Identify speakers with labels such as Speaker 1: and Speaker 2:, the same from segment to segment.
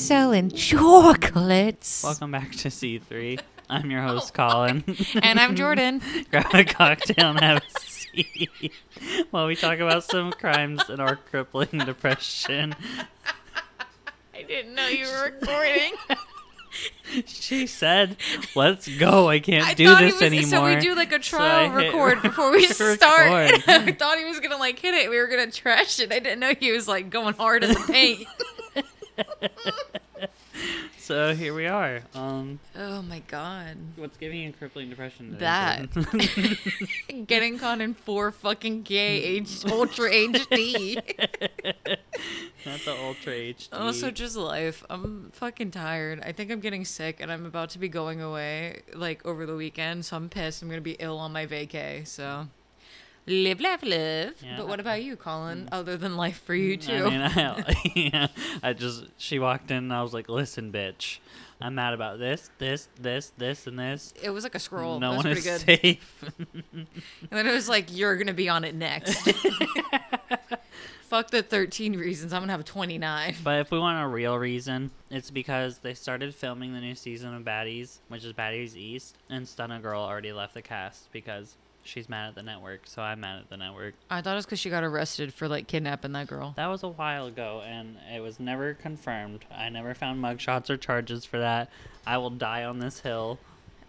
Speaker 1: selling chocolates.
Speaker 2: Welcome back to C3. I'm your host, oh. Collin.
Speaker 1: And I'm Jordyn.
Speaker 2: Grab a cocktail and have a seat while we talk about some crimes and our crippling depression.
Speaker 1: I didn't know you were recording.
Speaker 2: She said, "Let's go. I can't
Speaker 1: I
Speaker 2: do this
Speaker 1: was
Speaker 2: anymore."
Speaker 1: so we do like a
Speaker 2: So
Speaker 1: trial
Speaker 2: hit
Speaker 1: record before we
Speaker 2: record.
Speaker 1: start. I thought he was gonna like hit it. We were gonna trash it. I didn't know he was like going hard in the paint.
Speaker 2: so here we are. Um,
Speaker 1: oh my god.
Speaker 2: what's giving you crippling depression? today,
Speaker 1: That. Getting caught in 4 fucking H Ultra HD.
Speaker 2: Not the ultra HD.
Speaker 1: Also, just life. I'm fucking tired. I think I'm getting sick, and I'm about to be going away like over the weekend. So I'm pissed. I'm gonna be ill on my vacay. So live, laugh, live.
Speaker 2: Yeah.
Speaker 1: But what about you, Collin? Mm. Other than life for you mm, too.
Speaker 2: I mean, I, yeah, I just she walked in and I was like, "Listen, bitch, I'm mad about this, this, this, this, and this.
Speaker 1: it was like a scroll.
Speaker 2: no one
Speaker 1: pretty
Speaker 2: is
Speaker 1: good.
Speaker 2: safe."
Speaker 1: And then it was like, you're gonna be on it next. Fuck the 13 reasons. I'm gonna have 29.
Speaker 2: but if we want a real reason, it's because they started filming the new season of Baddies, which is Baddies East, and Stunna Girl already left the cast because she's mad at the network. So I'm mad at the network.
Speaker 1: I thought it was because she got arrested for like kidnapping that girl.
Speaker 2: That was a while ago, and it was never confirmed. I never found mugshots or charges for that. I will die on this hill.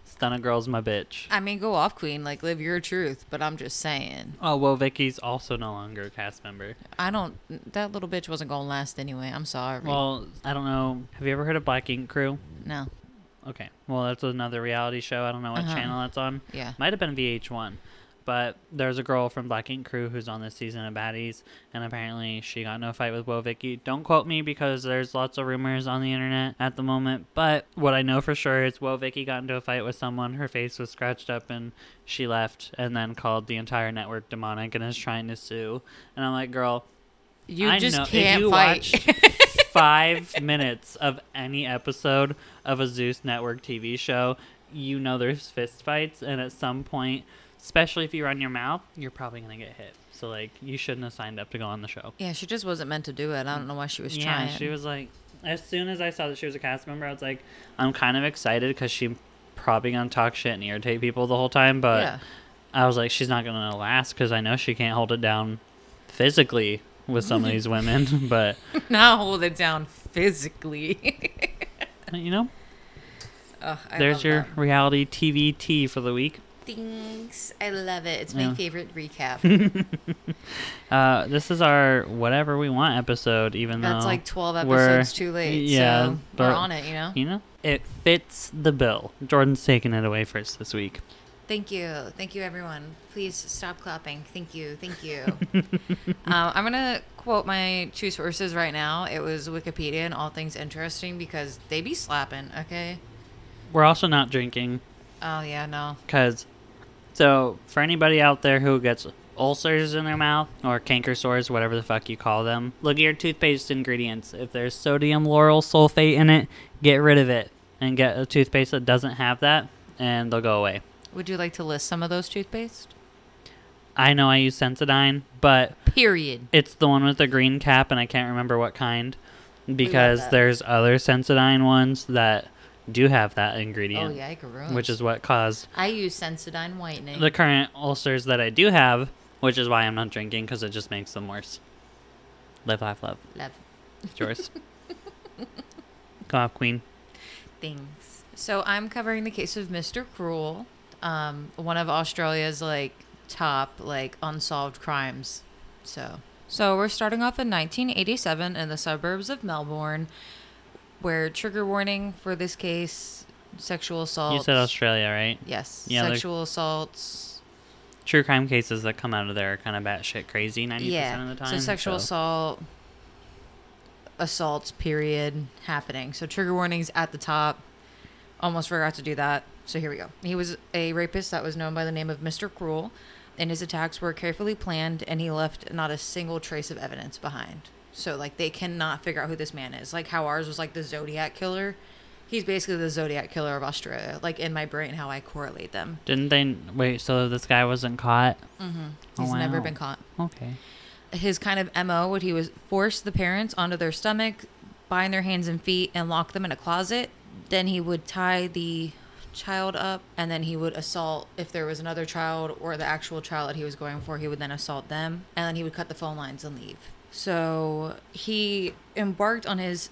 Speaker 2: Stunna Girl's my bitch.
Speaker 1: I mean, go off, Queen. Like, live your truth. But I'm just saying.
Speaker 2: Oh well, Vicky's also no longer a cast member.
Speaker 1: I don't. That little bitch wasn't gonna last anyway. I'm sorry.
Speaker 2: Well, I don't know. Have you ever heard of Black Ink Crew?
Speaker 1: no.
Speaker 2: Okay. Well, that's another reality show. I don't know what
Speaker 1: Uh-huh.
Speaker 2: channel that's on.
Speaker 1: Yeah.
Speaker 2: Might have been VH1. But there's a girl from Black Ink Crew who's on this season of Baddies, and apparently she got no fight with Woah Vicky. Don't quote me because there's lots of rumors on the internet at the moment. But what I know for sure is Woah Vicky got into a fight with someone. Her face was scratched up, and she left, and then called the entire network demonic and is trying to sue. And I'm like, girl,
Speaker 1: You
Speaker 2: I
Speaker 1: just
Speaker 2: know-
Speaker 1: can't
Speaker 2: you
Speaker 1: fight.
Speaker 2: watched five minutes of any episode of a Zeus Network TV show, you know there's fist fights, and at some point, especially if you run your mouth, you're probably gonna get hit. So like, you shouldn't have signed up to go on the show.
Speaker 1: yeah, she just wasn't meant to do it. I don't know why she was
Speaker 2: yeah,
Speaker 1: trying.
Speaker 2: she was like, as soon as I saw that she was a cast member, I was like, I'm kind of excited because she probably gonna talk shit and irritate people the whole time, but.
Speaker 1: yeah.
Speaker 2: I was like, she's not gonna last because I know she can't hold it down physically with some of these women, but
Speaker 1: Now hold it down physically.
Speaker 2: you know,
Speaker 1: Ugh, I
Speaker 2: there's
Speaker 1: love
Speaker 2: your
Speaker 1: that.
Speaker 2: reality TV tea for the week.
Speaker 1: Thanks. I love it. It's my
Speaker 2: Yeah.
Speaker 1: favorite recap.
Speaker 2: Uh, this is our whatever we want episode, even
Speaker 1: That's
Speaker 2: though that's
Speaker 1: like 12 episodes too late.
Speaker 2: yeah,
Speaker 1: so
Speaker 2: but-
Speaker 1: we're on it, you know?
Speaker 2: you know it fits the bill. Jordyn's taking it away first this week.
Speaker 1: Thank you. Thank you, everyone. Please stop clapping. Thank you. Thank you. um, I'm going to quote my two sources right now. It was Wikipedia and All Things Interesting because they be slapping, okay?
Speaker 2: We're also not drinking
Speaker 1: Oh, yeah, no.
Speaker 2: because, so for anybody out there who gets ulcers in their mouth or canker sores, whatever the fuck you call them, look at your toothpaste ingredients. If there's sodium lauryl sulfate in it, get rid of it and get a toothpaste that doesn't have that, and they'll go away.
Speaker 1: Would you like to list some of those toothpaste?
Speaker 2: I know I use Sensodyne, but
Speaker 1: Period.
Speaker 2: it's the one with the green cap, and I can't remember what kind because
Speaker 1: that.
Speaker 2: there's other Sensodyne ones that do have that ingredient,
Speaker 1: Oh, yeah, gross.
Speaker 2: which is what caused
Speaker 1: I use Sensodyne whitening.
Speaker 2: the current ulcers that I do have, which is why I'm not drinking because it just makes them worse. Live, laugh, love.
Speaker 1: Love.
Speaker 2: It's yours. Go off, Queen.
Speaker 1: things. So I'm covering the case of Mr. Cruel, um, one of Australia's like top like unsolved crimes. So, so we're starting off in 1987 in the suburbs of Melbourne, where trigger warning for this case: sexual assault.
Speaker 2: You said Australia, right?
Speaker 1: Yes,
Speaker 2: Yeah,
Speaker 1: sexual assaults.
Speaker 2: True crime cases that come out of there are kind of batshit crazy 90%
Speaker 1: Yeah,
Speaker 2: of the time.
Speaker 1: so sexual assault, assaults, period, happening. So trigger warnings at the top. Almost forgot to do that. So here we go. He was a rapist that was known by the name of Mr. Cruel, and his attacks were carefully planned, and he left not a single trace of evidence behind. So like they cannot figure out who this man is. Like how ours was like the Zodiac killer. He's basically the Zodiac killer of Australia. Like in my brain, how I correlate them.
Speaker 2: Didn't they wait? So this guy wasn't caught?
Speaker 1: Mm-hmm.
Speaker 2: Oh,
Speaker 1: He's never
Speaker 2: wow.
Speaker 1: been caught.
Speaker 2: Okay.
Speaker 1: his kind of mo would he was force the parents onto their stomach bind their hands and feet and lock them in a closet. Then he would tie the child up and then he would assault if there was another child or the actual child that he was going for he would then assault them and then he would cut the phone lines and leave. So he embarked on his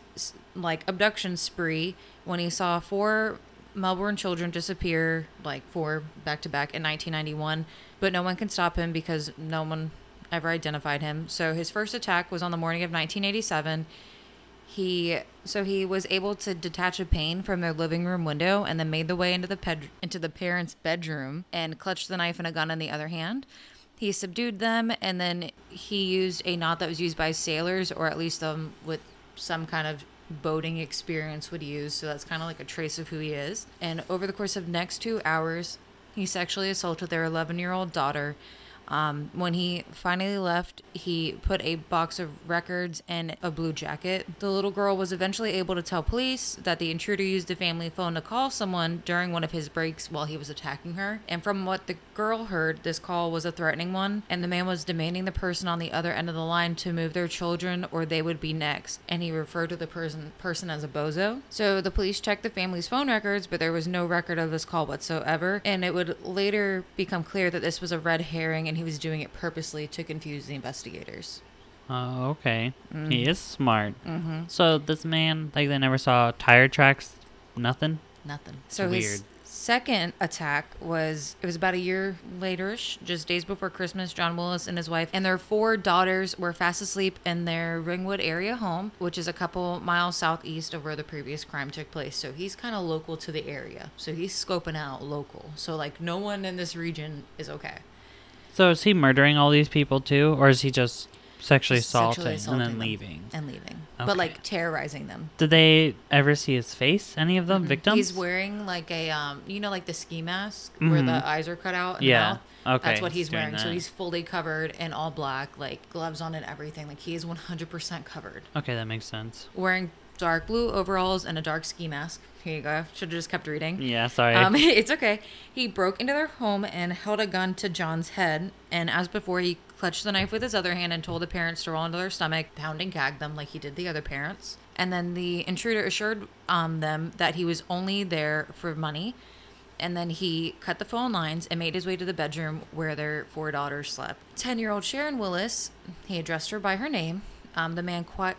Speaker 1: like abduction spree when he saw four melbourne children disappear like four back to back in 1991 but no one can stop him because no one ever identified him. So his first attack was on the morning of 1987 he so he was able to detach a pane from their living room window and then made the way into the ped- into the parents' bedroom and clutched the knife and a gun in the other hand. He subdued them and then he used a knot that was used by sailors or at least um with some kind of boating experience would use. So that's kind of like a trace of who he is. And over the course of next 2 hours, he sexually assaulted their 11-year-old daughter um, when he finally left, he put a box of records and a blue jacket. The little girl was eventually able to tell police that the intruder used the family phone to call someone during one of his breaks while he was attacking her. And from what the girl heard, this call was a threatening one, and the man was demanding the person on the other end of the line to move their children or they would be next. And he referred to the person person as a bozo. So the police checked the family's phone records, but there was no record of this call whatsoever. And it would later become clear that this was a red herring and he was doing it purposely to confuse the investigators.
Speaker 2: Oh, okay. He
Speaker 1: Mm.
Speaker 2: is smart.
Speaker 1: Mm-hmm.
Speaker 2: So this man, like, they never saw tire tracks. Nothing.
Speaker 1: Nothing. So his
Speaker 2: weird.
Speaker 1: second attack was it was about a year laterish, just days before Christmas. John Willis and his wife and their four daughters were fast asleep in their Ringwood area home, which is a couple miles southeast of where the previous crime took place. So he's kind of local to the area. So he's scoping out local. So like no one in this region is okay.
Speaker 2: So is he murdering all these people too, or is he just sexually,
Speaker 1: Just
Speaker 2: assaulting,
Speaker 1: sexually assaulting
Speaker 2: and then leaving?
Speaker 1: and leaving,
Speaker 2: Okay.
Speaker 1: but like terrorizing them.
Speaker 2: Did they ever see his face? Any of them victims?
Speaker 1: Mm-hmm. He's wearing like a um, you know, like the ski mask where
Speaker 2: Mhm.
Speaker 1: the eyes are cut out.
Speaker 2: Yeah. Okay,
Speaker 1: That's what
Speaker 2: he's
Speaker 1: he's wearing. So he's fully covered in all black, like gloves on and everything. Like he is 100% covered.
Speaker 2: okay, that makes sense.
Speaker 1: Wearing dark blue overalls and a dark ski mask. Here you go. Should have just kept reading.
Speaker 2: Yeah, sorry.
Speaker 1: Um, it's okay. He broke into their home and held a gun to John's head. And as before, he clutched the knife with his other hand and told the parents to roll into their stomach, pound and gag them like he did the other parents. And then the intruder assured um, them that he was only there for money. And then he cut the phone lines and made his way to the bedroom where their four daughters slept. 10 year old Sharon Willis, he addressed her by her name. Um, the man qui-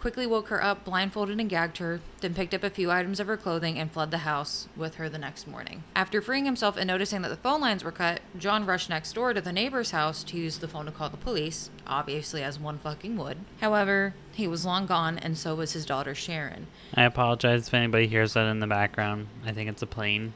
Speaker 1: quickly woke her up, blindfolded and gagged her, then picked up a few items of her clothing and fled the house with her the next morning. After freeing himself and noticing that the phone lines were cut, John rushed next door to the neighbor's house to use the phone to call the police, obviously as one fucking would. However, he was long gone and so was his daughter Sharon.
Speaker 2: I apologize if anybody hears that in the background. I think it's a plane.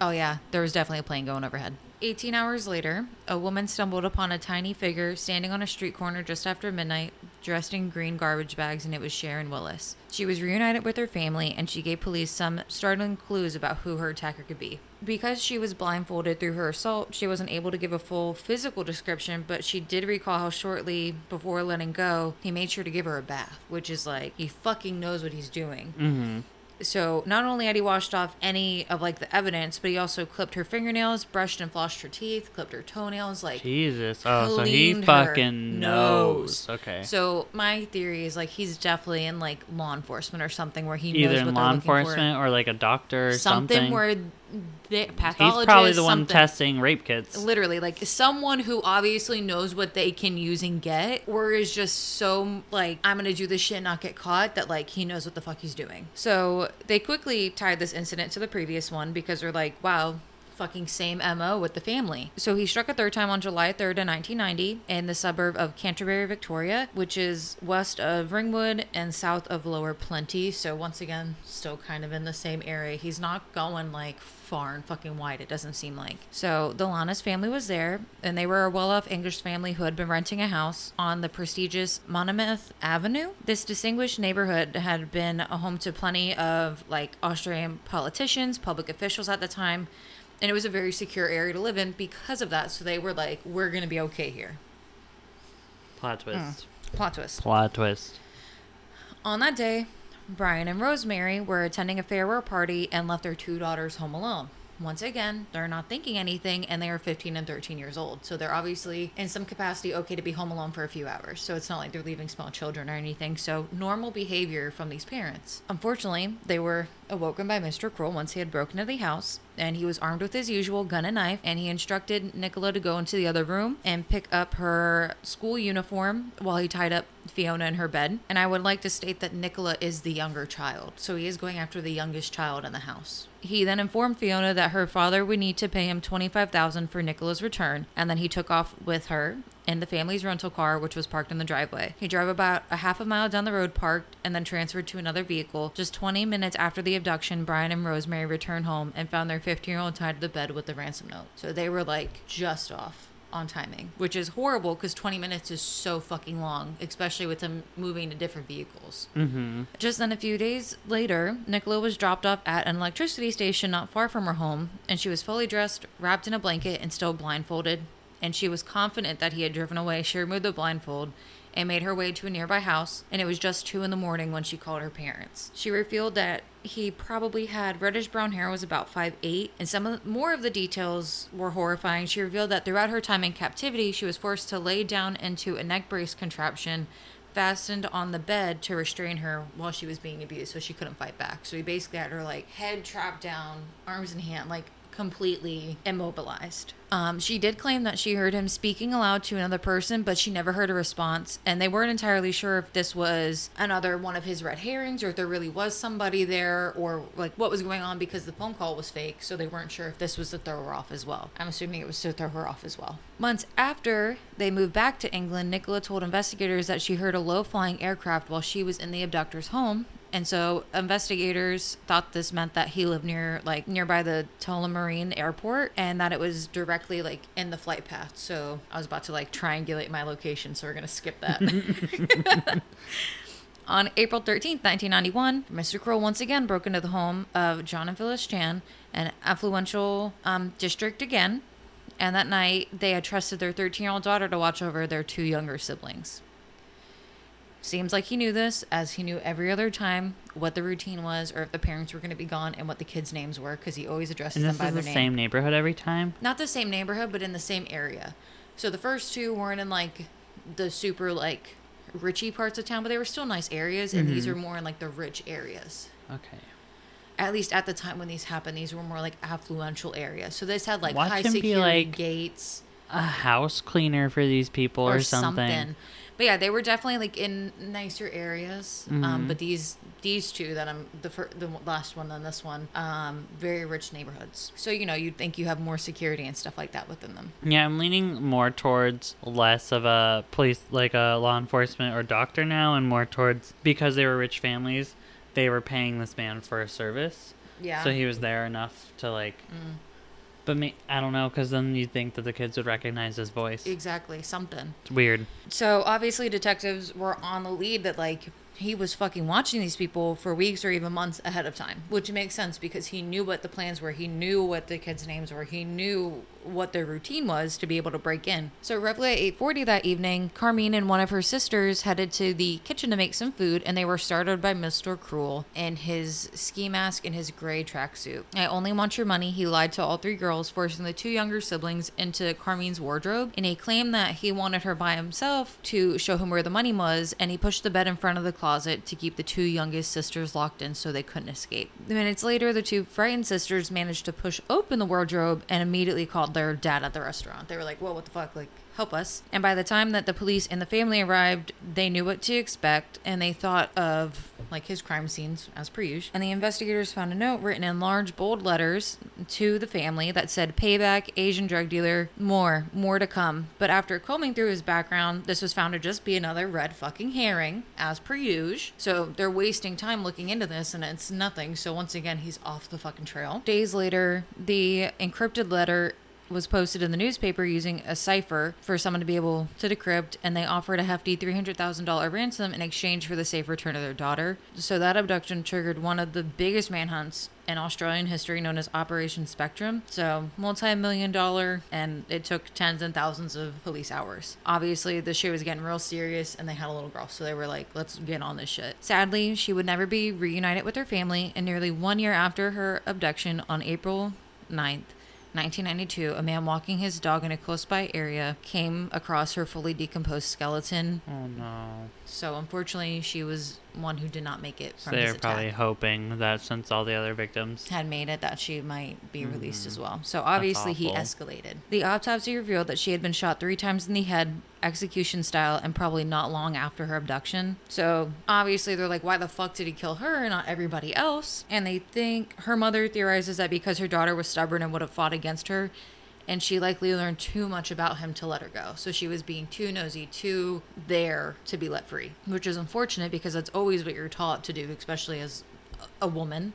Speaker 1: Oh, yeah, there was definitely a plane going overhead. 18 hours later, a woman stumbled upon a tiny figure standing on a street corner just after midnight, dressed in green garbage bags, and it was Sharon Willis. She was reunited with her family, and she gave police some startling clues about who her attacker could be. Because she was blindfolded through her assault, she wasn't able to give a full physical description, but she did recall how shortly before letting go, he made sure to give her a bath, which is like, he fucking knows what he's doing.
Speaker 2: Mm-hmm.
Speaker 1: So not only had he washed off any of like the evidence, but he also clipped her fingernails, brushed and flossed her teeth, clipped her toenails, like
Speaker 2: Jesus. Oh, so he fucking knows. Okay.
Speaker 1: So my theory is like he's definitely in like law enforcement or something where he knows
Speaker 2: Either
Speaker 1: what
Speaker 2: in law enforcement or like a doctor or
Speaker 1: something,
Speaker 2: something.
Speaker 1: where the
Speaker 2: He's probably the one testing rape kits.
Speaker 1: Literally, like someone who obviously knows what they can use and get, or is just so like, I'm gonna do this shit and not get caught that like he knows what the fuck he's doing. So they quickly tied this incident to the previous one because they're like, wow, fucking same MO with the family. So he struck a third time on July 3rd in 1990 in the suburb of Canterbury, Victoria, which is west of Ringwood and south of Lower Plenty. So once again, still kind of in the same area. He's not going like far and fucking wide, it doesn't seem like. So the Lynas family was there, and they were a well off English family who had been renting a house on the prestigious Monmouth Avenue. This distinguished neighborhood had been a home to plenty of like Australian politicians, public officials at the time, and it was a very secure area to live in because of that. So they were like, we're going to be okay here.
Speaker 2: Plot twist. Hmm.
Speaker 1: Plot twist.
Speaker 2: Plot twist.
Speaker 1: On that day, Brian and Rosemary were attending a farewell party and left their two daughters home alone. once again, they're not thinking anything and they are 15 and 13 years old. So they're obviously in some capacity okay to be home alone for a few hours. So it's not like they're leaving small children or anything. So normal behavior from these parents. Unfortunately, they were awoken by Mr. Cruel once he had broken into the house and he was armed with his usual gun and knife and he instructed Nicola to go into the other room and pick up her school uniform while he tied up Fiona in her bed. And I would like to state that Nicola is the younger child. So he is going after the youngest child in the house. He then informed Fiona that her father would need to pay him 25,000 for Nicola's return and then he took off with her in the family's rental car, which was parked in the driveway. He drove about a half a mile down the road, parked, and then transferred to another vehicle. Just 20 minutes after the abduction, Brian and Rosemary returned home and found their 15 year old tied to the bed with the ransom note. So they were like just off on timing, which is horrible because 20 minutes is so fucking long, especially with them moving to different vehicles.
Speaker 2: Mm-hmm.
Speaker 1: Just then, a few days later, Nicola was dropped off at an electricity station not far from her home, and she was fully dressed, wrapped in a blanket, and still blindfolded. And she was confident that he had driven away. She removed the blindfold and made her way to a nearby house, and it was just two in the morning when she called her parents. She revealed that he probably had reddish brown hair, was about five eight, and some of, more of the details were horrifying. She revealed that throughout her time in captivity, she was forced to lay down into a neck brace contraption fastened on the bed to restrain her while she was being abused so she couldn't fight back. So he basically had her like head trapped down, arms in hand, like completely immobilized. Um, she did claim that she heard him speaking aloud to another person, but she never heard a response, and they weren't entirely sure if this was another one of his red herrings or if there really was somebody there or like what was going on because the phone call was fake, so they weren't sure if this was to throw her off as well. I'm assuming it was to throw her off as well. Months after they moved back to England, Nicola told investigators that she heard a low flying aircraft while she was in the abductor's home and so investigators thought this meant that he lived near like nearby the Tullamarine airport and that it was directly like in the flight path. So I was about to like triangulate my location, so we're gonna skip that. On April 13th, 1991, Mr. Cruel once again broke into the home of John and Phyllis Chan, an affluential um, district again. And that night, they had trusted their 13 year old daughter to watch over their two younger siblings. Seems like he knew this, as he knew every other time what the routine was, or if the parents were going to be gone, and what the kids' names were, because he always addresses
Speaker 2: And
Speaker 1: them
Speaker 2: this
Speaker 1: by
Speaker 2: is
Speaker 1: their
Speaker 2: the
Speaker 1: name.
Speaker 2: same neighborhood every time.
Speaker 1: Not the same neighborhood, but in the same area. So the first two weren't in like the super like richy parts of town, but they were still nice areas, and these
Speaker 2: Mhm.
Speaker 1: are more in like the rich areas.
Speaker 2: Okay.
Speaker 1: At least at the time when these happened, these were more like affluential areas. So this had like
Speaker 2: Watch
Speaker 1: high security
Speaker 2: like,
Speaker 1: gates
Speaker 2: A house cleaner for these people or, something.
Speaker 1: But yeah, they were definitely like in nicer areas. Um,
Speaker 2: Mhm.
Speaker 1: but these these two that I'm the fir- the last one and this one, um, very rich neighborhoods. So you know you'd think you have more security and stuff like that within them.
Speaker 2: Yeah, I'm leaning more towards less of a police, like a law enforcement or doctor now, and more towards because they were rich families, they were paying this man for a service.
Speaker 1: Yeah.
Speaker 2: So he was there enough to like.
Speaker 1: Mm.
Speaker 2: But me, I don't know, because then you'd think that the kids would recognize his voice.
Speaker 1: Exactly, something.
Speaker 2: It's weird.
Speaker 1: So obviously, detectives were on the lead that like he was fucking watching these people for weeks or even months ahead of time, which makes sense because he knew what the plans were. He knew what the kids' names were. He knew what their routine was to be able to break in. So roughly at 8:40 that evening, Karmein and one of her sisters headed to the kitchen to make some food, and they were startled by Mr. Cruel in his ski mask and his gray tracksuit. I only want your money. He lied to all three girls, forcing the two younger siblings into Karmein's wardrobe, and he claimed that he wanted her by himself to show him where the money was, and he pushed the bed in front of the closet to keep the two youngest sisters locked in so they couldn't escape. Minutes later, the two frightened sisters managed to push open the wardrobe and immediately called their dad at the restaurant. They were like, "Whoa, what the fuck? Like, help us!" And by the time that the police and the family arrived, they knew what to expect, and they thought of like his crime scenes as per usual. And the investigators found a note written in large bold letters to the family that said payback, Asian drug dealer, more, more to come. But after combing through his background, this was found to just be another red fucking herring, as per usual. So they're wasting time looking into this and it's nothing. So once again, he's off the fucking trail. Days later, the encrypted letter was posted in the newspaper using a cipher for someone to be able to decrypt, and they offered a hefty $300,000 ransom in exchange for the safe return of their daughter. So that abduction triggered one of the biggest manhunts in Australian history known as Operation Spectrum. So, multi million dollar, and it took tens and thousands of police hours. Obviously, the shit was getting real serious, and they had a little girl, so they were like, let's get on this shit. Sadly, she would never be reunited with her family, and nearly one year after her abduction on April 9th, 1992, a man walking his dog in a close by area came across her fully decomposed skeleton.
Speaker 2: Oh no.
Speaker 1: So, unfortunately, she was one who did not make it from his
Speaker 2: they're probably hoping that since all the other victims.
Speaker 1: had made it that she might be released
Speaker 2: Mhm.
Speaker 1: as well. So obviously he escalated. The autopsy revealed that she had been shot three times in the head, execution style, and probably not long after her abduction. So obviously they're like, why the fuck did he kill her and not everybody else? And they think her mother theorizes that because her daughter was stubborn and would have fought against her. And she likely learned too much about him to let her go. So she was being too nosy, too there to be let free, which is unfortunate because that's always what you're taught to do, especially as a woman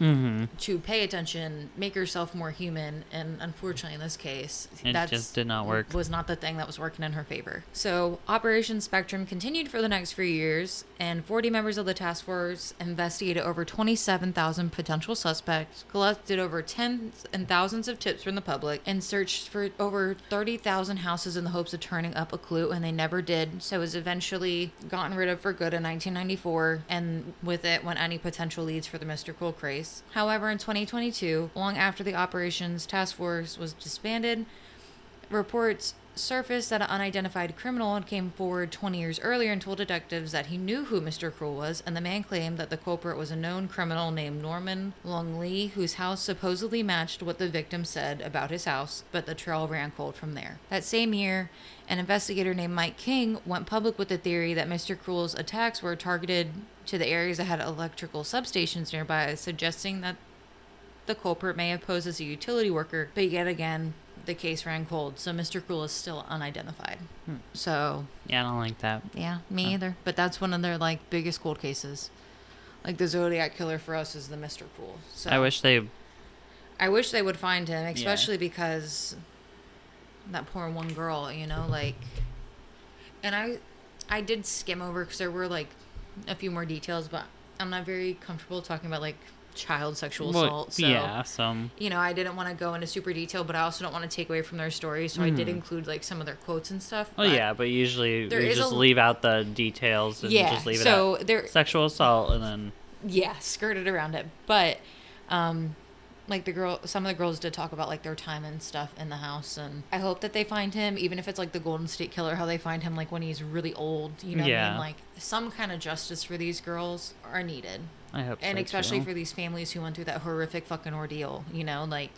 Speaker 2: Mm-hmm.
Speaker 1: to pay attention, make yourself more human, and unfortunately, in this case, that
Speaker 2: just did not work.
Speaker 1: Was not the thing that was working in her favor. So, Operation Spectrum continued for the next few years, and 40 members of the task force investigated over 27,000 potential suspects, collected over tens and thousands of tips from the public, and searched for over 30,000 houses in the hopes of turning up a clue, and they never did. So, it was eventually gotten rid of for good in 1994, and with it went any potential leads for the Mr. Cruel craze. However, in 2022, long after the operations task force was disbanded, reports surfaced that an unidentified criminal had came forward 20 years earlier and told detectives that he knew who Mr. Cruel was, and the man claimed that the culprit was a known criminal named Norman Leung Lee, whose house supposedly matched what the victim said about his house, but the trail ran cold from there. That same year, an investigator named Mike King went public with the theory that Mr. Cruel's attacks were targeted to the areas that had electrical substations nearby, suggesting that the culprit may have posed as a utility worker, but yet again, the case ran cold, so Mr. Cruel is still unidentified.
Speaker 2: Hmm.
Speaker 1: So,
Speaker 2: Yeah, I don't like that.
Speaker 1: yeah, me
Speaker 2: Huh.
Speaker 1: either. But that's one of their like biggest cold cases. Like the Zodiac killer for us is the Mr. Cruel. So
Speaker 2: I wish they.
Speaker 1: I wish they would find him, especially because that poor one girl, you know, like and I I did skim over cuz there were like a few more details, but I'm not very comfortable talking about like child sexual
Speaker 2: Well,
Speaker 1: assault. So
Speaker 2: yeah, some.
Speaker 1: you know, I didn't want to go into super detail, but I also don't want to take away from their story. So I did
Speaker 2: Mhm.
Speaker 1: include like some of their quotes and stuff.
Speaker 2: Oh yeah, but usually
Speaker 1: there
Speaker 2: we just
Speaker 1: a-
Speaker 2: leave out the details and
Speaker 1: yeah.
Speaker 2: just leave it
Speaker 1: so
Speaker 2: at
Speaker 1: there,
Speaker 2: sexual assault and then
Speaker 1: yeah, skirted around it. But, um, like the girl, some of the girls did talk about like their time and stuff in the house, and I hope that they find him, even if it's like the Golden State Killer, how they find him like when he's really old. You know, what I
Speaker 2: Yeah.
Speaker 1: mean? like some kind of justice for these girls are needed.
Speaker 2: I hope
Speaker 1: and
Speaker 2: so,
Speaker 1: especially
Speaker 2: too.
Speaker 1: for these families who went through that horrific fucking ordeal. You know, like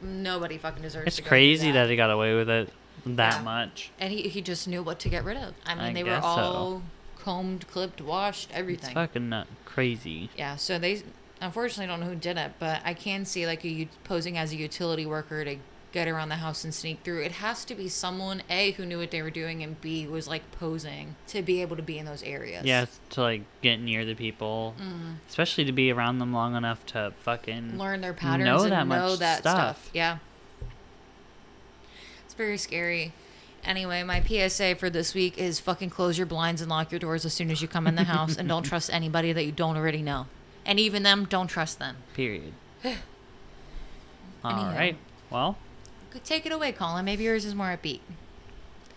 Speaker 1: nobody fucking deserves.
Speaker 2: It's
Speaker 1: to
Speaker 2: crazy that. he got away with it that
Speaker 1: Yeah.
Speaker 2: much.
Speaker 1: and he he just knew what to get rid of. I mean,
Speaker 2: I
Speaker 1: they were
Speaker 2: guess so.
Speaker 1: all combed, clipped, washed, everything It's
Speaker 2: fucking nut crazy.
Speaker 1: Yeah, so they unfortunately I don't know who did it, but I can see like a posing as a utility worker to get around the house and sneak through. It has to be someone a who knew what they were doing and b was like posing to be able to be in those areas.
Speaker 2: Yeah, to like get near the people,
Speaker 1: Mm.
Speaker 2: especially to be around them long enough to fucking
Speaker 1: learn their patterns
Speaker 2: know
Speaker 1: and
Speaker 2: that
Speaker 1: know
Speaker 2: much
Speaker 1: that stuff.
Speaker 2: stuff.
Speaker 1: Yeah. It's very scary. Anyway, my PSA for this week is fucking close your blinds and lock your doors as soon as you come in the house and don't trust anybody that you don't already know. And even them, don't trust them.
Speaker 2: period. All
Speaker 1: Anyhow.
Speaker 2: right. Well,
Speaker 1: Take it away, Collin. Maybe yours is more upbeat.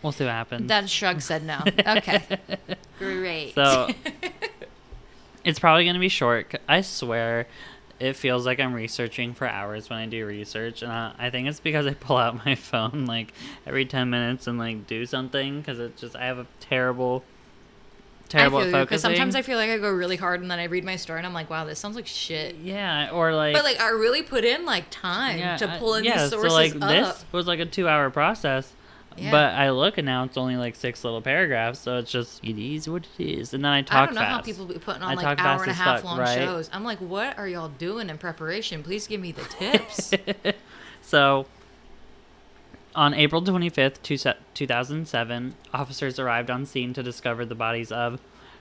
Speaker 2: we'll see what happens.
Speaker 1: That shrug said no. Okay. Great.
Speaker 2: So it's probably going to be short. I swear it feels like I'm researching for hours when I do research. And I, I think it's because I pull out my phone like every 10 minutes and like do something because it just, I have a terrible, terrible
Speaker 1: I feel
Speaker 2: at
Speaker 1: you because sometimes I feel like I go really hard and then I read my story and I'm like, wow, this sounds like shit.
Speaker 2: yeah, or like.
Speaker 1: But like I really put in like time
Speaker 2: yeah,
Speaker 1: to pull in
Speaker 2: yeah,
Speaker 1: these sources
Speaker 2: so like
Speaker 1: up.
Speaker 2: this was like a two hour process.
Speaker 1: Yeah.
Speaker 2: But I look and now it's only like six little paragraphs, so it's just it is what it is. And then I talk
Speaker 1: I don't know
Speaker 2: fast.
Speaker 1: how people be putting
Speaker 2: I
Speaker 1: on like hour and a half
Speaker 2: fuck,
Speaker 1: long
Speaker 2: right?
Speaker 1: shows. I'm like, what are y'all doing in preparation? Please give me the tips.
Speaker 2: so, on April 25th, two se- 2007, officers arrived on scene to discover the bodies of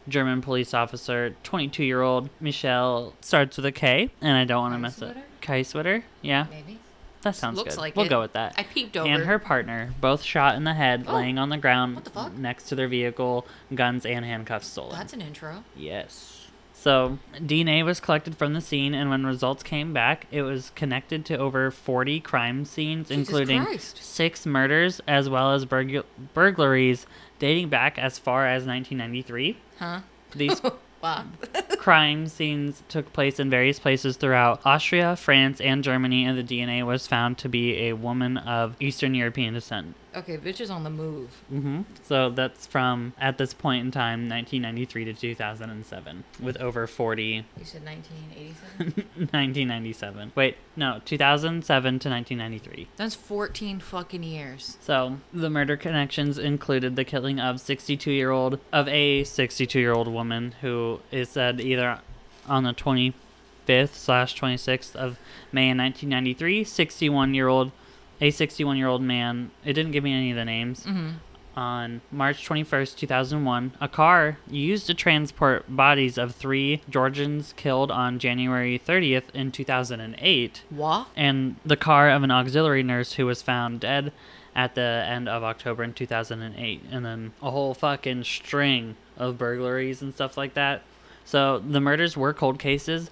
Speaker 2: German police officer 22 year old Michelle, starts with a K, and I don't want to mess it.
Speaker 1: Kaiswitter?
Speaker 2: Kaiswitter? Yeah,
Speaker 1: Maybe.
Speaker 2: that sounds
Speaker 1: Looks
Speaker 2: good.
Speaker 1: like
Speaker 2: we'll
Speaker 1: it.
Speaker 2: go with that.
Speaker 1: I peeked over.
Speaker 2: and her partner, both shot in the head,
Speaker 1: Oh,
Speaker 2: laying on the ground
Speaker 1: what the fuck?
Speaker 2: next to their vehicle, guns and handcuffs stolen.
Speaker 1: That's an intro.
Speaker 2: Yes. So, DNA was collected from the scene, and when results came back, it was connected to over 40 crime scenes,
Speaker 1: Jesus
Speaker 2: including
Speaker 1: Christ.
Speaker 2: six murders as well as burgl- burglaries dating back as far as 1993.
Speaker 1: Huh?
Speaker 2: These
Speaker 1: Wow.
Speaker 2: crime scenes took place in various places throughout Austria, France, and Germany, and the DNA was found to be a woman of Eastern European descent.
Speaker 1: Okay, bitch is on the move.
Speaker 2: hmm So that's from, at this point in time, 1993 to 2007, with over 40,
Speaker 1: You said 1987.
Speaker 2: 1997. Wait, no, 2007 to 1993.
Speaker 1: That's 14 fucking years.
Speaker 2: So the murder connections included the killing of 62 year old of a 62 year old woman who is said either on the 25th slash 26th of May in 1993, 61 year old a 61 year old man. It didn't give me any of the names.
Speaker 1: Mm-hmm.
Speaker 2: On March 21st, 2001, a car used to transport bodies of three Georgians killed on January 30th in 2008
Speaker 1: What?
Speaker 2: and the car of an auxiliary nurse who was found dead at the end of October in 2008, and then a whole fucking string of burglaries and stuff like that. So the murders were cold cases,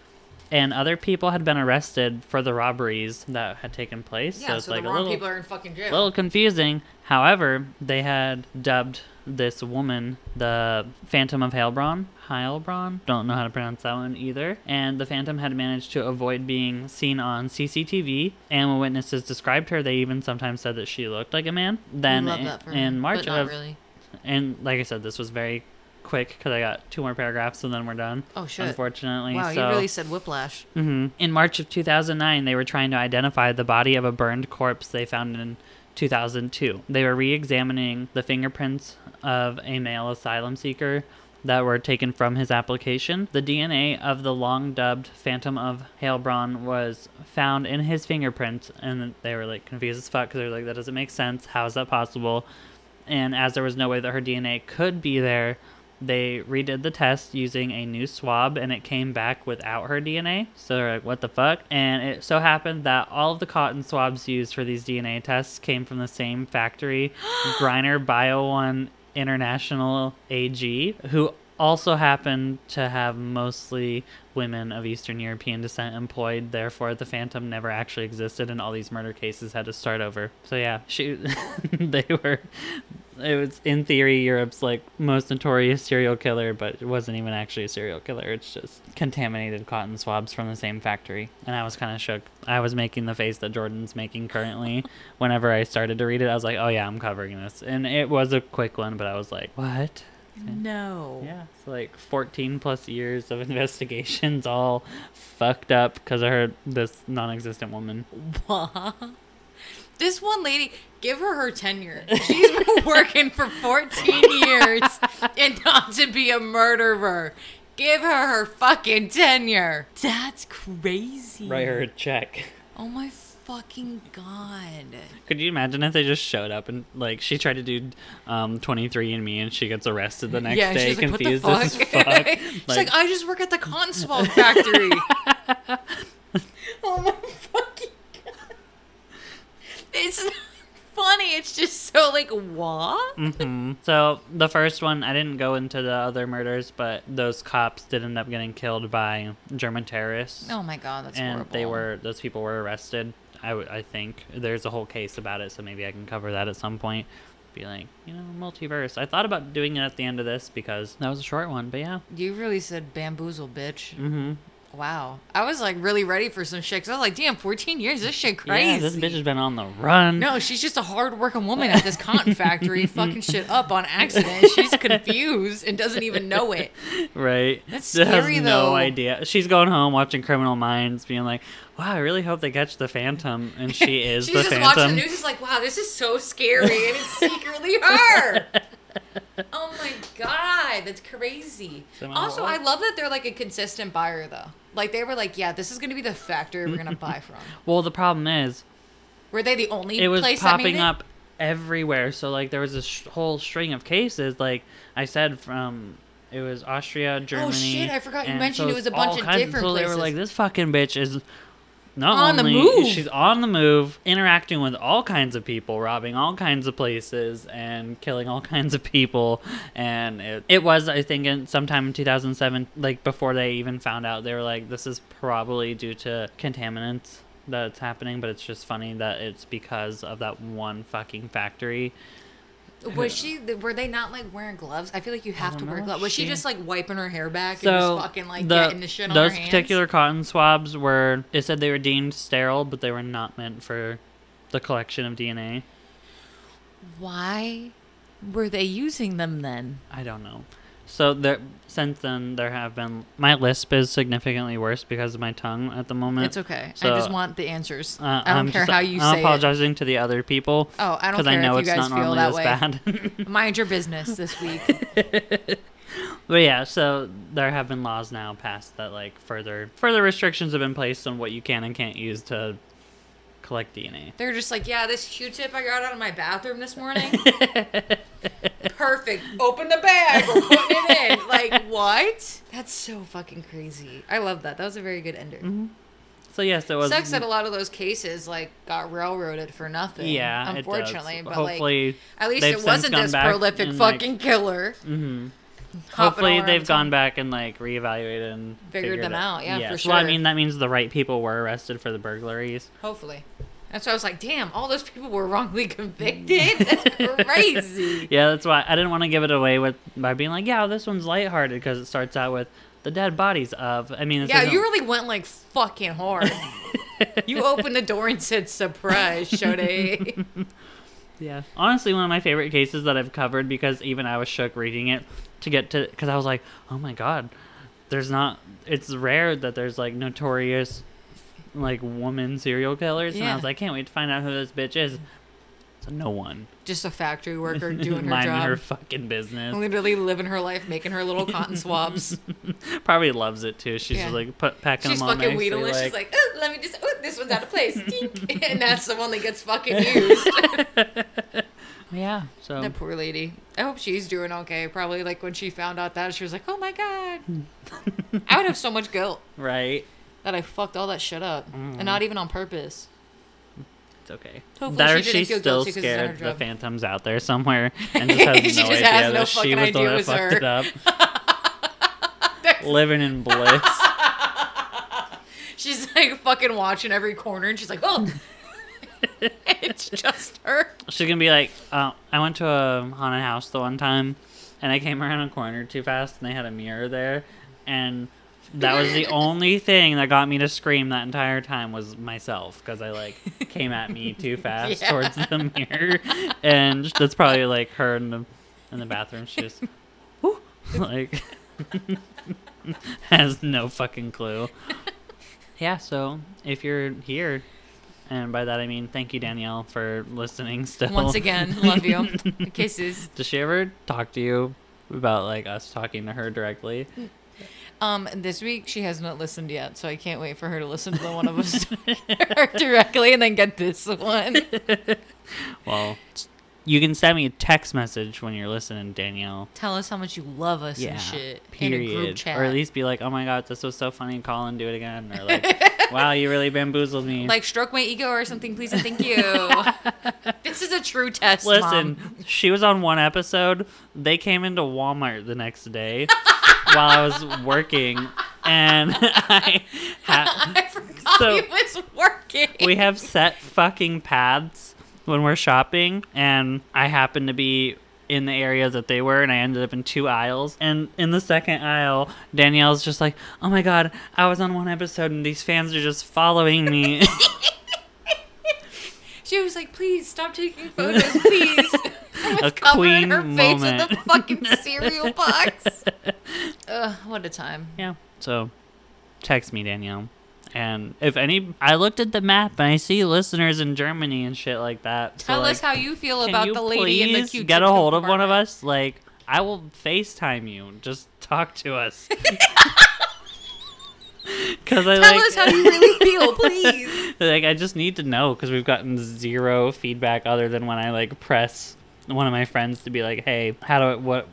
Speaker 2: and other people had been arrested for the robberies that had taken place.
Speaker 1: Yeah,
Speaker 2: so
Speaker 1: so,
Speaker 2: it's like
Speaker 1: the
Speaker 2: a
Speaker 1: wrong
Speaker 2: little,
Speaker 1: people are in fucking jail.
Speaker 2: little confusing. However, they had dubbed this woman the Phantom of Heilbronn. Heilbronn? Don't know how to pronounce that one either. And the Phantom had managed to avoid being seen on CCTV. And when witnesses described her, they even sometimes said that she looked like a man. Then
Speaker 1: Love
Speaker 2: in,
Speaker 1: that for
Speaker 2: in March of,
Speaker 1: really.
Speaker 2: and like I said, this was very quick because I got two more paragraphs and then we're done.
Speaker 1: Oh shit!
Speaker 2: Unfortunately,
Speaker 1: Wow,
Speaker 2: so
Speaker 1: you really said whiplash.
Speaker 2: hmm In March of 2009, they were trying to identify the body of a burned corpse they found in 2002. They were re examining the fingerprints of a male asylum seeker that were taken from his application. The DNA of the long dubbed Phantom of Heilbronn was found in his fingerprints, and they were like confused as fuck because they were like, that doesn't make sense. How is that possible? And as there was no way that her DNA could be there, they redid the test using a new swab and it came back without her DNA. So they're like, what the fuck? And it so happened that all of the cotton swabs used for these DNA tests came from the same factory, Greiner Bio One International AG, who also happened to have mostly women of Eastern European descent employed. Therefore, the Phantom never actually existed, and all these murder cases had to start over. So yeah, she, they were. It was in theory Europe's like most notorious serial killer, but it wasn't even actually a serial killer. It's just contaminated cotton swabs from the same factory. And I was kind of shook. I was making the face that Jordyn's making currently. Whenever I started to read it, I was like, "Oh yeah, I'm covering this." And it was a quick one, but I was like, "What?"
Speaker 1: No.
Speaker 2: Yeah, it's like 14 plus years of investigations all fucked up because I heard this non existent woman.
Speaker 1: What? This one lady, give her her tenure. She's been working for 14 years and not to be a murderer. Give her her fucking tenure. That's crazy.
Speaker 2: Write her a check.
Speaker 1: Oh my fucking god.
Speaker 2: Could you imagine if they just showed up and, like, she tried to do um, 23andMe and she gets arrested the next
Speaker 1: yeah,
Speaker 2: day,
Speaker 1: she's like, what the
Speaker 2: confused
Speaker 1: fuck?
Speaker 2: as fuck?
Speaker 1: she's like, I just work at the cotton swab factory. oh my fucking god. It's not funny. It's just so like what?
Speaker 2: hmm So the first one, I didn't go into the other murders, but those cops did end up getting killed by German terrorists.
Speaker 1: Oh my god, that's
Speaker 2: and
Speaker 1: horrible.
Speaker 2: they were those people were arrested. I, w- I think there's a whole case about it, so maybe I can cover that at some point. Be like, you know, multiverse. I thought about doing it at the end of this because that was a short one, but yeah.
Speaker 1: You really said bamboozle, bitch.
Speaker 2: Mm-hmm.
Speaker 1: Wow. I was like really ready for some shit. 'cause I was like, damn, 14 years. This shit crazy.
Speaker 2: Yeah, this bitch has been on the run.
Speaker 1: No, she's just a hard-working woman at this cotton factory, fucking shit up on accident. She's confused and doesn't even know it.
Speaker 2: Right.
Speaker 1: That's
Speaker 2: She has
Speaker 1: scary,
Speaker 2: no idea. She's going home watching Criminal Minds, being like, "Wow, I really hope they catch the Phantom," and she is
Speaker 1: She's
Speaker 2: the
Speaker 1: just
Speaker 2: Phantom.
Speaker 1: watching the news. She's like, wow, this is so scary, and it's secretly her. oh my god, that's crazy.
Speaker 2: So,
Speaker 1: Also, I love that they're like a consistent buyer, though. Like they were like, yeah, this is gonna be the factory we're gonna buy from.
Speaker 2: Well, the problem is,
Speaker 1: Were they the only
Speaker 2: it was
Speaker 1: place
Speaker 2: popping up everywhere. So like there was this sh- whole string of cases. Like I said, from it was Austria, Germany.
Speaker 1: Oh, shit, I forgot you mentioned
Speaker 2: so
Speaker 1: it was a bunch of different
Speaker 2: So they were like, this fucking bitch is. Not
Speaker 1: On the
Speaker 2: only
Speaker 1: move.
Speaker 2: she's on the move, interacting with all kinds of people, robbing all kinds of places, and killing all kinds of people. And it, it was, I think, in sometime in 2007, like before they even found out, they were like, "This is probably due to contaminants that's happening." But it's just funny that it's because of that one fucking factory.
Speaker 1: Was she? Were they not like wearing gloves? I feel like you have to
Speaker 2: don't
Speaker 1: wear gloves. Was she,
Speaker 2: She-
Speaker 1: just like wiping her hair back and
Speaker 2: So
Speaker 1: just fucking like
Speaker 2: the,
Speaker 1: getting the shit on
Speaker 2: those particular cotton swabs were it said they were deemed sterile, but they were not meant for the collection of DNA.
Speaker 1: Why were they using them then?
Speaker 2: I don't know. So there, since then, there have been my lisp is significantly worse because of my tongue at the moment.
Speaker 1: It's okay.
Speaker 2: So,
Speaker 1: I just want the answers.
Speaker 2: Uh,
Speaker 1: I don't
Speaker 2: I'm
Speaker 1: care
Speaker 2: just-
Speaker 1: how you say
Speaker 2: I'm
Speaker 1: say
Speaker 2: apologizing to the other people.
Speaker 1: Oh, I don't care
Speaker 2: I know
Speaker 1: if you
Speaker 2: it's
Speaker 1: guys
Speaker 2: not
Speaker 1: feel
Speaker 2: normally
Speaker 1: that way.
Speaker 2: bad.
Speaker 1: Mind your business this week.
Speaker 2: But yeah, so there have been laws now passed that like further further restrictions have been placed on what you can and can't use to collect DNA.
Speaker 1: They're just like, yeah, this Q-tip I got out of my bathroom this morning. Perfect. Open the bag. We're putting it in. Like what? That's so fucking crazy. I love that. That was a very good ender.
Speaker 2: So yes, it was.
Speaker 1: Sucks that a lot of those cases like got railroaded for nothing.
Speaker 2: yeah,
Speaker 1: unfortunately,
Speaker 2: it does.
Speaker 1: but like at least it wasn't this prolific
Speaker 2: and, like-
Speaker 1: fucking killer.
Speaker 2: mhm. hopefully they've gone back and like reevaluated and
Speaker 1: Figured them
Speaker 2: it-
Speaker 1: out, yeah, for
Speaker 2: sure. Well, I mean that means the right people were arrested for the burglaries.
Speaker 1: Hopefully. That's why I was like, damn, all those people were wrongly convicted. That's crazy.
Speaker 2: Yeah, that's why I didn't want to give it away with by being like, yeah, this one's lighthearted because it starts out with the dead bodies of. I mean,
Speaker 1: Yeah, you really went like fucking hard. you opened the door and said, surprise, Shode.
Speaker 2: Yeah. Honestly, one of my favorite cases that I've covered because even I was shook reading it to get to because I was like, oh my god, there's not. It's rare that there's like notorious like woman serial killers, and I was like, can't wait to find out who this bitch is. So no one
Speaker 1: Just a factory worker doing her
Speaker 2: minding
Speaker 1: job.
Speaker 2: her fucking business.
Speaker 1: Literally living her life, making her little cotton swabs.
Speaker 2: Probably loves it too. She's
Speaker 1: Yeah.
Speaker 2: just like put, packing
Speaker 1: She's
Speaker 2: them all
Speaker 1: fucking
Speaker 2: nicely,
Speaker 1: wheedling.
Speaker 2: like,
Speaker 1: She's like, oh, let me just, oh, this one's out of place. And that's the one that gets fucking used.
Speaker 2: yeah. So
Speaker 1: that poor lady. I hope she's doing okay. Probably like when she found out that, she was like, oh my God. I would have so much guilt
Speaker 2: right,
Speaker 1: that I fucked all that shit up.
Speaker 2: Mm.
Speaker 1: And not even on purpose.
Speaker 2: it's okay.
Speaker 1: Hopefully
Speaker 2: that
Speaker 1: she
Speaker 2: she's
Speaker 1: feel
Speaker 2: still
Speaker 1: guilty 'cause it's not her
Speaker 2: scared the phantom's out there somewhere and just has no
Speaker 1: just
Speaker 2: idea
Speaker 1: has no
Speaker 2: that she was the one that fucked
Speaker 1: her.
Speaker 2: it up. Living in bliss.
Speaker 1: She's like fucking watching every corner and she's like, oh. it's just her.
Speaker 2: She's gonna be like, uh, I went to a haunted house the one time, and I came around a corner too fast, and they had a mirror there, and that was the only thing that got me to scream that entire time was myself because I like came at me too fast
Speaker 1: Yeah.
Speaker 2: towards the mirror, and that's probably like her in the in the bathroom. She just, whoo, like, has no fucking clue. Yeah, so if you're here, and by that I mean thank you Danielle for listening. Still,
Speaker 1: Once again, love you. Kisses.
Speaker 2: Does she ever talk to you about like us talking to her directly? Mm.
Speaker 1: Um, this week she has not listened yet, so I can't wait for her to listen to the one of us directly and then get this one.
Speaker 2: Well, you can send me a text message when you're listening, Danielle.
Speaker 1: Tell us how much you love us
Speaker 2: Yeah.
Speaker 1: and shit
Speaker 2: Period.
Speaker 1: in a group chat.
Speaker 2: Or at least be like, "Oh my god, this was so funny. Call and do it again." Or like, "Wow, you really bamboozled me."
Speaker 1: like stroke my ego or something, please and thank you. this is a true test.
Speaker 2: Listen,
Speaker 1: Mom.
Speaker 2: she was on one episode. They came into Walmart the next day while I was working, and I ha-
Speaker 1: I forgot
Speaker 2: So-
Speaker 1: he was working.
Speaker 2: we have set fucking paths when we're shopping, and I happen to be in the area that they were, and I ended up in two aisles. And in the second aisle, Danielle's just like, "Oh my god, I was on one episode, and these fans are just following me."
Speaker 1: She was like, "Please stop taking photos, please."
Speaker 2: A
Speaker 1: With covering
Speaker 2: queen
Speaker 1: her face with
Speaker 2: moment.
Speaker 1: the fucking cereal box. Ugh, what a time.
Speaker 2: Yeah. So, text me, Danielle. And if any, I looked at the map and I see listeners in Germany and shit like that. So,
Speaker 1: Tell
Speaker 2: like,
Speaker 1: us how you feel about
Speaker 2: you
Speaker 1: the lady in the cute.
Speaker 2: get a hold of one of us? Like, I will FaceTime you. Just talk to us. Because I
Speaker 1: Tell
Speaker 2: like,
Speaker 1: us how you really feel, please.
Speaker 2: like I just need to know because we've gotten zero feedback other than when I like press one of my friends to be like, "Hey, how do it, what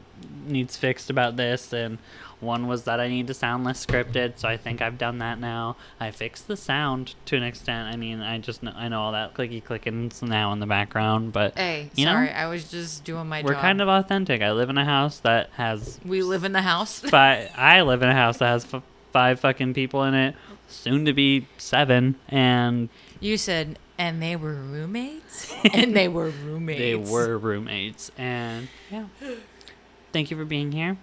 Speaker 2: needs fixed about this?" And one was that I need to sound less scripted, so I think I've done that now. I fixed the sound to an extent. I mean, I just know, I know all that clicky clickings now in the background, but
Speaker 1: Hey,
Speaker 2: You know?
Speaker 1: sorry, I was just doing my
Speaker 2: we're
Speaker 1: job.
Speaker 2: kind of authentic. I live in a house that has
Speaker 1: We live in the house.
Speaker 2: But I live in a house that has f- five fucking people in it, soon to be seven, and
Speaker 1: You said and they were roommates, and they were roommates.
Speaker 2: They were roommates. And yeah. Thank you for being here.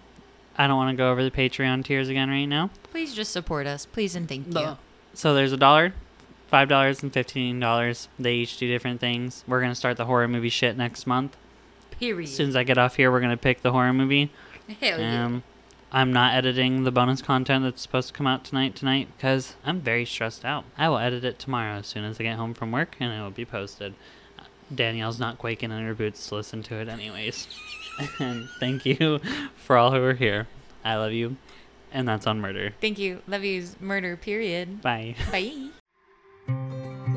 Speaker 2: I don't want to go over the Patreon tiers again right now.
Speaker 1: Please just support us, please and thank you.
Speaker 2: So there's a dollar, five dollars, and fifteen dollars. They each do different things. We're gonna start the horror movie shit next month.
Speaker 1: Period.
Speaker 2: As soon as I get off here, we're gonna pick the horror movie.
Speaker 1: Hell yeah.
Speaker 2: Um, I'm not editing the bonus content that's supposed to come out tonight tonight because I'm very stressed out. I will edit it tomorrow as soon as I get home from work and it will be posted. Danielle's not quaking in her boots to listen to it, anyways. and thank you for all who are here. I love you. And that's on murder.
Speaker 1: Thank you. Love you's murder, period.
Speaker 2: Bye.
Speaker 1: Bye.